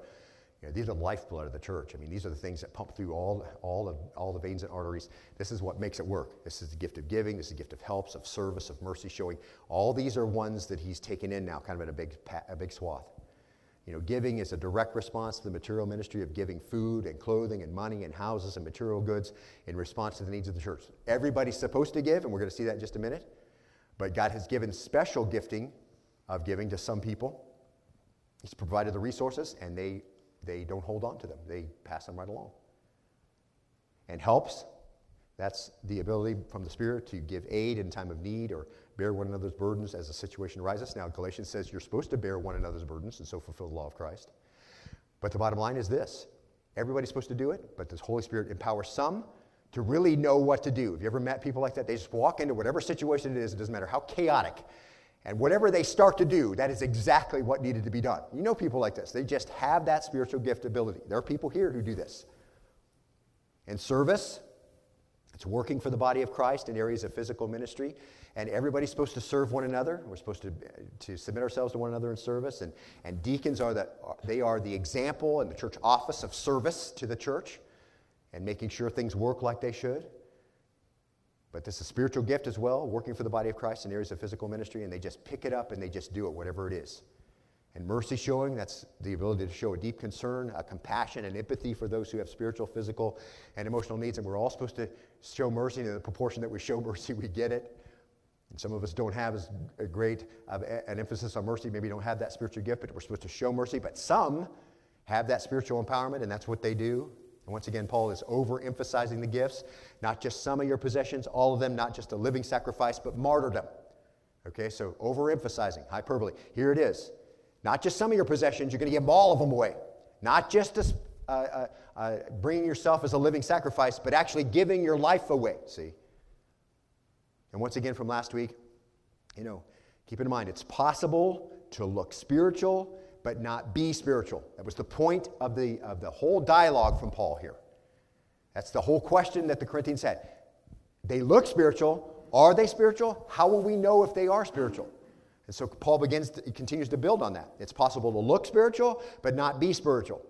you know, these are the lifeblood of the church. I mean, these are the things that pump through all, all, the, all the veins and arteries. This is what makes it work. This is the gift of giving. This is the gift of helps, of service, of mercy showing. All these are ones that he's taken in now, kind of in a big, a big swath. You know, giving is a direct response to the material ministry of giving food and clothing and money and houses and material goods in response to the needs of the church. Everybody's supposed to give, and we're going to see that in just a minute. But God has given special gifting of giving to some people. He's provided the resources, and they they don't hold on to them, they pass them right along. And helps, that's the ability from the Spirit to give aid in time of need or bear one another's burdens as the situation arises. Now, Galatians says you're supposed to bear one another's burdens and so fulfill the law of Christ. But the bottom line is this everybody's supposed to do it, but the Holy Spirit empowers some to really know what to do. Have you ever met people like that? They just walk into whatever situation it is, it doesn't matter how chaotic. And whatever they start to do, that is exactly what needed to be done. You know people like this. They just have that spiritual gift ability. There are people here who do this. In service, it's working for the body of Christ in areas of physical ministry. And everybody's supposed to serve one another. We're supposed to, to submit ourselves to one another in service. And, and deacons are the, they are the example in the church office of service to the church and making sure things work like they should. But this is a spiritual gift as well, working for the body of Christ in areas of physical ministry, and they just pick it up and they just do it, whatever it is. And mercy showing, that's the ability to show a deep concern, a compassion, and empathy for those who have spiritual, physical, and emotional needs. And we're all supposed to show mercy, and in the proportion that we show mercy, we get it. And some of us don't have as great an emphasis on mercy, maybe don't have that spiritual gift, but we're supposed to show mercy. But some have that spiritual empowerment, and that's what they do. And once again, Paul is overemphasizing the gifts, not just some of your possessions, all of them, not just a living sacrifice, but martyrdom. Okay, so overemphasizing, hyperbole. Here it is. Not just some of your possessions, you're going to give all of them away. Not just uh, uh, uh, bringing yourself as a living sacrifice, but actually giving your life away. See? And once again, from last week, you know, keep in mind, it's possible to look spiritual but not be spiritual. That was the point of the, of the whole dialogue from Paul here. That's the whole question that the Corinthians had. They look spiritual. Are they spiritual? How will we know if they are spiritual? And so Paul begins to, continues to build on that. It's possible to look spiritual, but not be spiritual.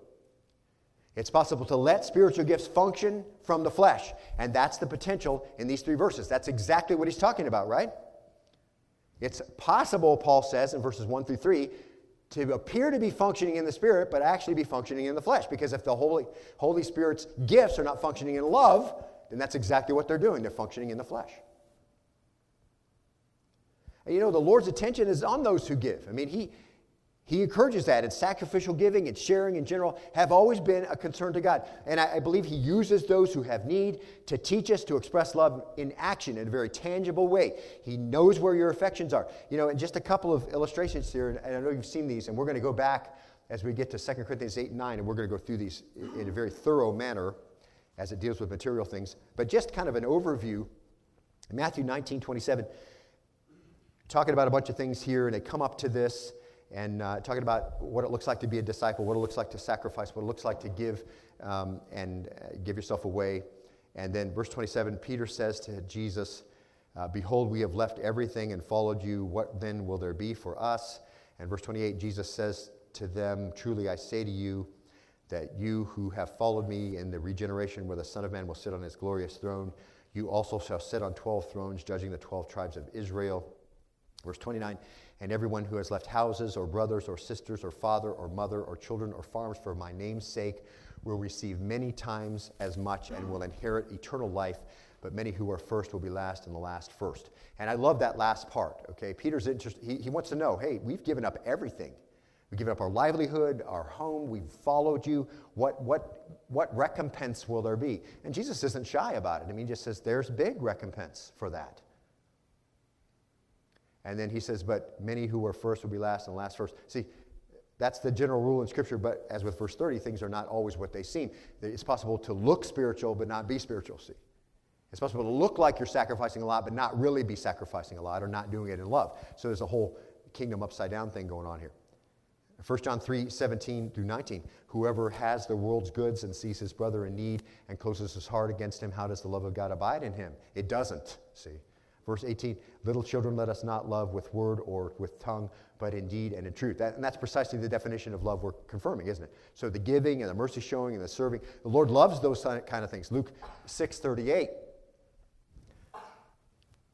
It's possible to let spiritual gifts function from the flesh. And that's the potential in these three verses. That's exactly what he's talking about, right? It's possible, Paul says in verses 1 through 3, to appear to be functioning in the Spirit, but actually be functioning in the flesh. Because if the Holy, Holy Spirit's gifts are not functioning in love, then that's exactly what they're doing. They're functioning in the flesh. And you know, the Lord's attention is on those who give. I mean, He, he encourages that, and sacrificial giving and sharing in general have always been a concern to God. And I, I, believe He uses those who have need to teach us to express love in action in a very tangible way. He knows where your affections are. You know, and just a couple of illustrations here, and I know you've seen these, and we're going to go back as we get to 2 Corinthians 8 and 9, and we're going to go through these in a very thorough manner as it deals with material things. But just kind of an overview Matthew 19 27, talking about a bunch of things here, and they come up to this and uh, talking about what it looks like to be a disciple, what it looks like to sacrifice, what it looks like to give um, and uh, give yourself away. And then, verse 27, Peter says to Jesus, uh, Behold, we have left everything and followed you. What then will there be for us? And verse 28, Jesus says to them, Truly I say to you, that you who have followed me in the regeneration where the Son of Man will sit on his glorious throne, you also shall sit on 12 thrones, judging the 12 tribes of Israel. Verse 29 and everyone who has left houses or brothers or sisters or father or mother or children or farms for my name's sake will receive many times as much and will inherit eternal life but many who are first will be last and the last first. And i love that last part okay? Peter's interest. He, he wants to know hey we've given up everything. We've given up our livelihood our home we've followed you. What, what, what recompense will there be? And jesus isn't shy about it. I mean he just says there's big recompense for that and then he says, But many who are first will be last, and last first. See, that's the general rule in Scripture, but as with verse 30, things are not always what they seem. It's possible to look spiritual but not be spiritual, see. It's possible to look like you're sacrificing a lot but not really be sacrificing a lot or not doing it in love. So there's a whole kingdom upside down thing going on here. 1 John 3 17 through 19. Whoever has the world's goods and sees his brother in need and closes his heart against him, how does the love of God abide in him? It doesn't, see. Verse 18, little children, let us not love with word or with tongue, but in deed and in truth. That, and that's precisely the definition of love we're confirming, isn't it? So the giving and the mercy showing and the serving, the Lord loves those kind of things. Luke 6 38.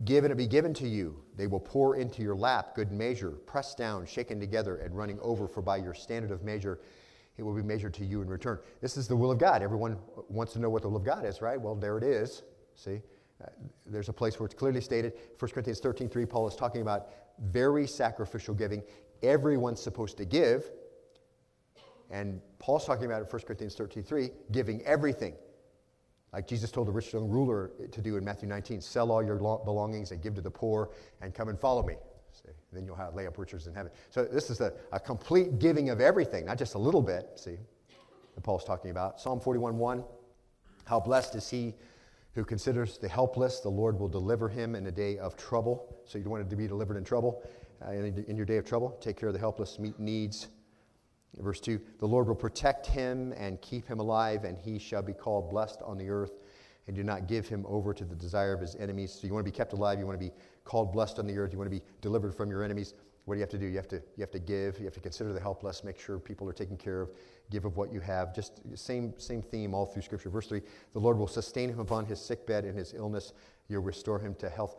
Give and it be given to you. They will pour into your lap good measure, pressed down, shaken together, and running over, for by your standard of measure, it will be measured to you in return. This is the will of God. Everyone wants to know what the will of God is, right? Well, there it is. See? Uh, there's a place where it's clearly stated 1 corinthians 13 3 paul is talking about very sacrificial giving. Everyone's supposed to give. And paul's talking about in 1 corinthians 13 3 giving everything. Like jesus told the rich young ruler to do in matthew 19 sell all your belongings and give to the poor and come and follow me. See then you'll have lay up riches in heaven. So this is a, a complete giving of everything not just a little bit see that paul's talking about. Psalm 41 1 how blessed is he who considers the helpless, the Lord will deliver him in a day of trouble. So you want to be delivered in trouble, uh, in, in your day of trouble. Take care of the helpless, meet needs. Verse 2 The Lord will protect him and keep him alive, and he shall be called blessed on the earth. And do not give him over to the desire of his enemies. So you want to be kept alive, you want to be called blessed on the earth, you want to be delivered from your enemies. What do you have to do? You have to, you have to give, you have to consider the helpless, make sure people are taken care of, give of what you have. Just same, same theme all through Scripture. Verse 3 The Lord will sustain him upon his sick bed in his illness, you'll restore him to health.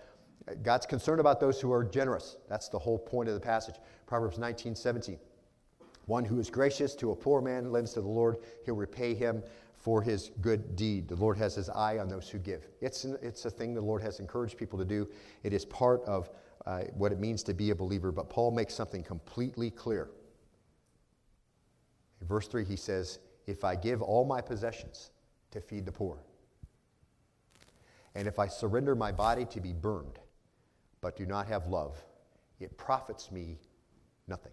God's concerned about those who are generous. That's the whole point of the passage. Proverbs 19, 17. One who is gracious to a poor man lends to the Lord, he'll repay him for his good deed. The Lord has his eye on those who give. It's, it's a thing the Lord has encouraged people to do. It is part of uh, what it means to be a believer, but Paul makes something completely clear. In verse 3, he says, If I give all my possessions to feed the poor, and if I surrender my body to be burned, but do not have love, it profits me nothing.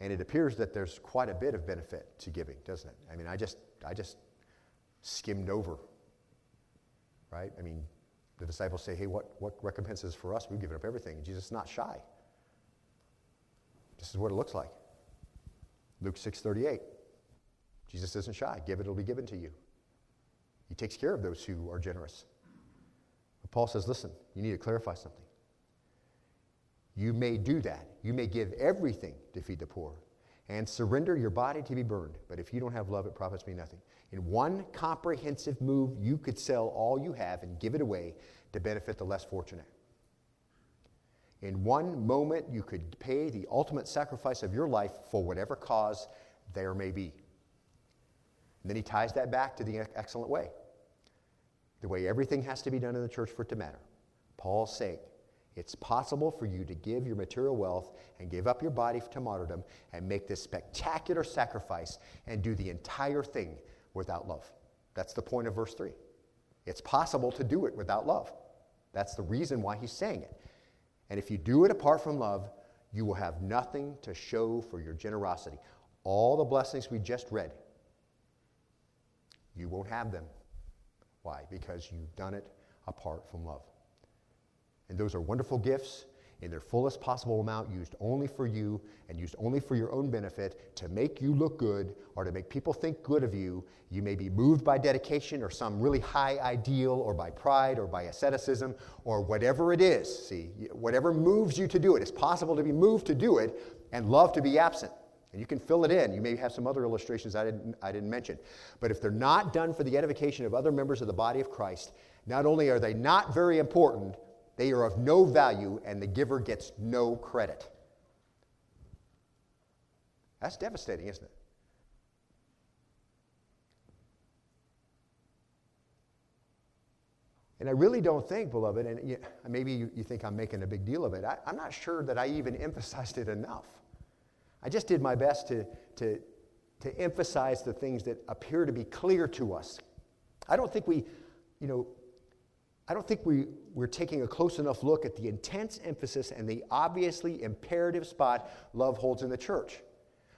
And it appears that there's quite a bit of benefit to giving, doesn't it? I mean, I just, I just skimmed over, right? I mean, the disciples say, Hey, what, what recompense is for us? We've given up everything. Jesus is not shy. This is what it looks like. Luke 6 38. Jesus isn't shy. Give it, it'll be given to you. He takes care of those who are generous. But Paul says, Listen, you need to clarify something. You may do that. You may give everything to feed the poor and surrender your body to be burned. But if you don't have love, it profits me nothing. In one comprehensive move, you could sell all you have and give it away to benefit the less fortunate. In one moment, you could pay the ultimate sacrifice of your life for whatever cause there may be. And then he ties that back to the excellent way the way everything has to be done in the church for it to matter. Paul's saying, it's possible for you to give your material wealth and give up your body to martyrdom and make this spectacular sacrifice and do the entire thing without love. That's the point of verse 3. It's possible to do it without love. That's the reason why he's saying it. And if you do it apart from love, you will have nothing to show for your generosity. All the blessings we just read, you won't have them. Why? Because you've done it apart from love. And those are wonderful gifts in their fullest possible amount, used only for you and used only for your own benefit to make you look good or to make people think good of you. You may be moved by dedication or some really high ideal or by pride or by asceticism or whatever it is. See, whatever moves you to do it. It's possible to be moved to do it and love to be absent. And you can fill it in. You may have some other illustrations I didn't, I didn't mention. But if they're not done for the edification of other members of the body of Christ, not only are they not very important, they are of no value, and the giver gets no credit. That's devastating, isn't it? And I really don't think, beloved, and maybe you, you, think I'm making a big deal of it, I, I'm not sure that I even emphasized it enough. I just did my best to, to, to emphasize the things that appear to be clear to us. I don't think we, you know, I don't think we, we're taking a close enough look at the intense emphasis and the obviously imperative spot love holds in the church.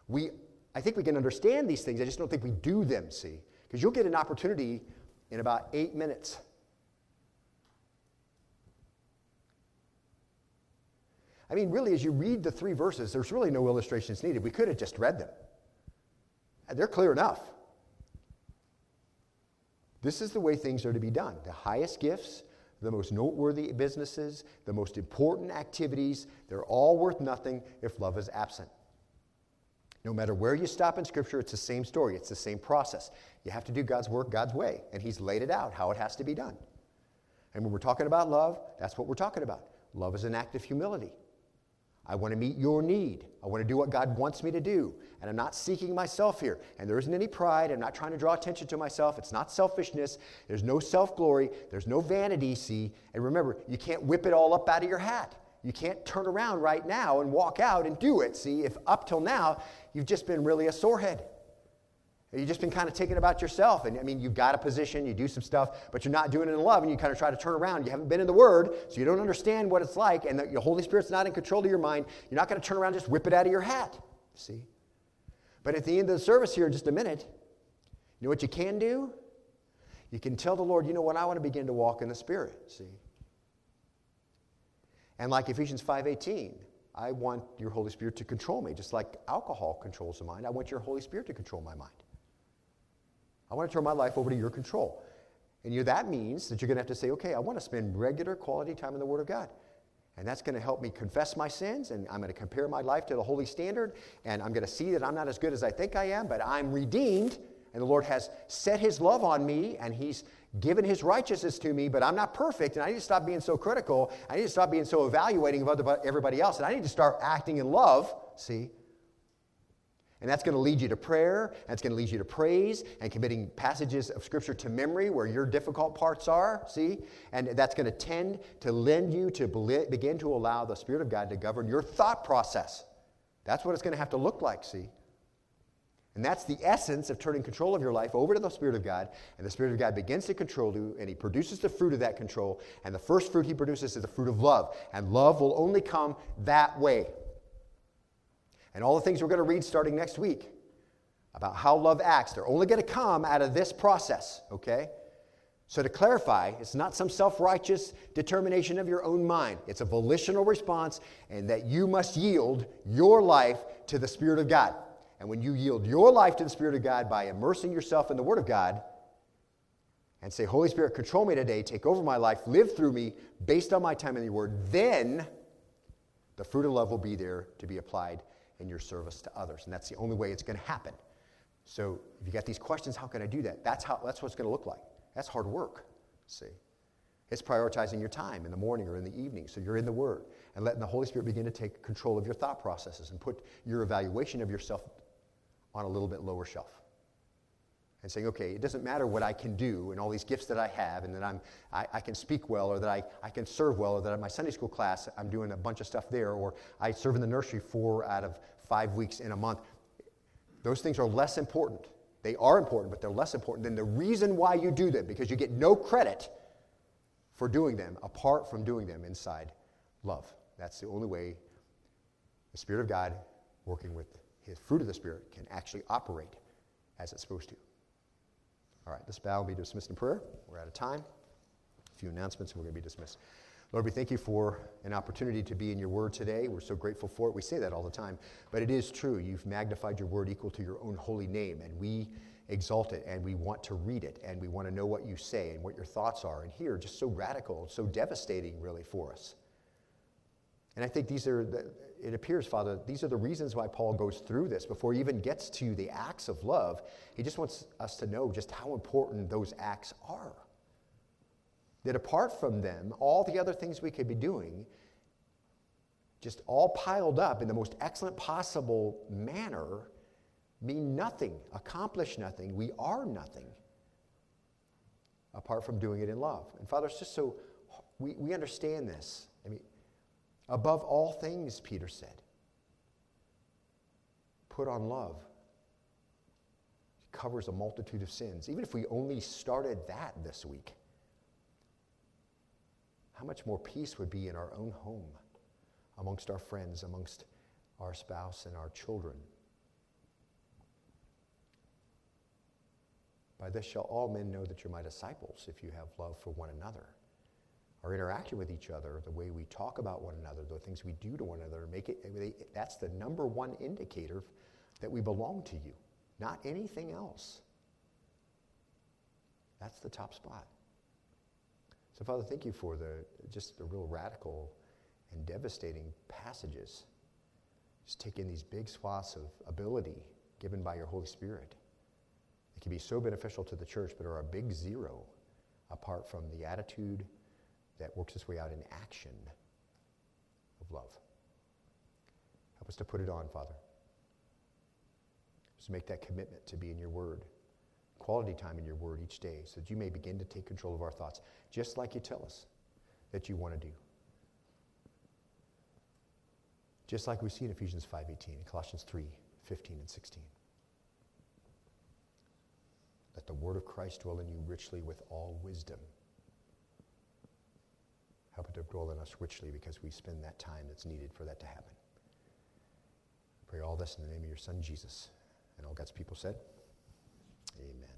We, I think we can understand these things, I just don't think we do them, see? Because you'll get an opportunity in about eight minutes. I mean, really, as you read the three verses, there's really no illustrations needed. We could have just read them. They're clear enough. This is the way things are to be done. The highest gifts, the most noteworthy businesses, the most important activities, they're all worth nothing if love is absent. No matter where you stop in Scripture, it's the same story, it's the same process. You have to do God's work God's way, and He's laid it out how it has to be done. And when we're talking about love, that's what we're talking about. Love is an act of humility. I want to meet your need. I want to do what God wants me to do. And I'm not seeking myself here. And there isn't any pride. I'm not trying to draw attention to myself. It's not selfishness. There's no self glory. There's no vanity, see. And remember, you can't whip it all up out of your hat. You can't turn around right now and walk out and do it, see. If up till now, you've just been really a sorehead. You've just been kind of thinking about yourself. And I mean, you've got a position, you do some stuff, but you're not doing it in love, and you kind of try to turn around. You haven't been in the Word, so you don't understand what it's like, and the Holy Spirit's not in control of your mind. You're not going to turn around just whip it out of your hat. See? But at the end of the service here in just a minute, you know what you can do? You can tell the Lord, you know what, I want to begin to walk in the Spirit. See? And like Ephesians 5:18, I want your Holy Spirit to control me, just like alcohol controls the mind. I want your Holy Spirit to control my mind. I want to turn my life over to your control. And you, that means that you're going to have to say, okay, I want to spend regular quality time in the Word of God. And that's going to help me confess my sins, and I'm going to compare my life to the holy standard, and I'm going to see that I'm not as good as I think I am, but I'm redeemed, and the Lord has set His love on me, and He's given His righteousness to me, but I'm not perfect, and I need to stop being so critical. I need to stop being so evaluating of everybody else, and I need to start acting in love, see, and that's going to lead you to prayer, that's going to lead you to praise and committing passages of Scripture to memory where your difficult parts are, see? And that's going to tend to lend you to begin to allow the Spirit of God to govern your thought process. That's what it's going to have to look like, see? And that's the essence of turning control of your life over to the Spirit of God. And the Spirit of God begins to control you, and He produces the fruit of that control. And the first fruit He produces is the fruit of love. And love will only come that way and all the things we're going to read starting next week about how love acts, they're only going to come out of this process, okay? So, to clarify, it's not some self righteous determination of your own mind. It's a volitional response, and that you must yield your life to the Spirit of God. And when you yield your life to the Spirit of God by immersing yourself in the Word of God, and say, Holy Spirit, control me today, take over my life, live through me based on my time in the Word, then the fruit of love will be there to be applied in your service to others. And that's the only way it's going to happen. So if you got these questions, how can I do that? That's, how, that's what it's going to look like. That's hard work, see. It's prioritizing your time in the morning or in the evening so you're in the Word and letting the Holy Spirit begin to take control of your thought processes and put your evaluation of yourself on a little bit lower shelf and saying, okay, it doesn't matter what I can do and all these gifts that I have and that I'm, I, I, can speak well or that I, I can serve well or that my Sunday school class I'm doing a bunch of stuff there or I serve in the nursery four out of five weeks in a month. Those things are less important. They are important, but they're less important than the reason why you do them because you get no credit for doing them apart from doing them inside love. That's the only way the Spirit of God working with his fruit of the Spirit can actually operate as it's supposed to. All right, this bow will be dismissed in prayer. We're out of time. A few announcements, and we're going to be dismissed. Lord, we thank you for an opportunity to be in your word today. We're so grateful for it. We say that all the time, but it is true. You've magnified your word equal to your own holy name, and we exalt it, and we want to read it, and we want to know what you say and what your thoughts are. And here, just so radical, so devastating, really, for us. And I think these are, the, it appears, Father, these are the reasons why Paul goes through this before he even gets to the acts of love. He just wants us to know just how important those acts are. That apart from them, all the other things we could be doing, just all piled up in the most excellent possible manner, mean nothing, accomplish nothing. We are nothing apart from doing it in love. And Father, it's just so, we, we understand this. I mean, Above all things, Peter said, put on love. It covers a multitude of sins. Even if we only started that this week, how much more peace would be in our own home, amongst our friends, amongst our spouse and our children? By this shall all men know that you're my disciples if you have love for one another our interaction with each other, the way we talk about one another, the things we do to one another, make it, that's the number one indicator that we belong to you, not anything else. That's the top spot. So, Father, thank you for the just the real radical and devastating passages. Just taking these big swaths of ability given by your Holy Spirit. It can be so beneficial to the church, but are a big zero apart from the attitude that works its way out in action of love. Help us to put it on, Father. Just make that commitment to be in your word, quality time in your word each day, so that you may begin to take control of our thoughts, just like you tell us that you want to do. Just like we see in Ephesians 5.18 and Colossians 3:15 and 16. Let the word of Christ dwell in you richly with all wisdom Help it to dwell in us richly because we spend that time that's needed for that to happen. Pray all this in the name of your Son, Jesus. And all God's people said, Amen.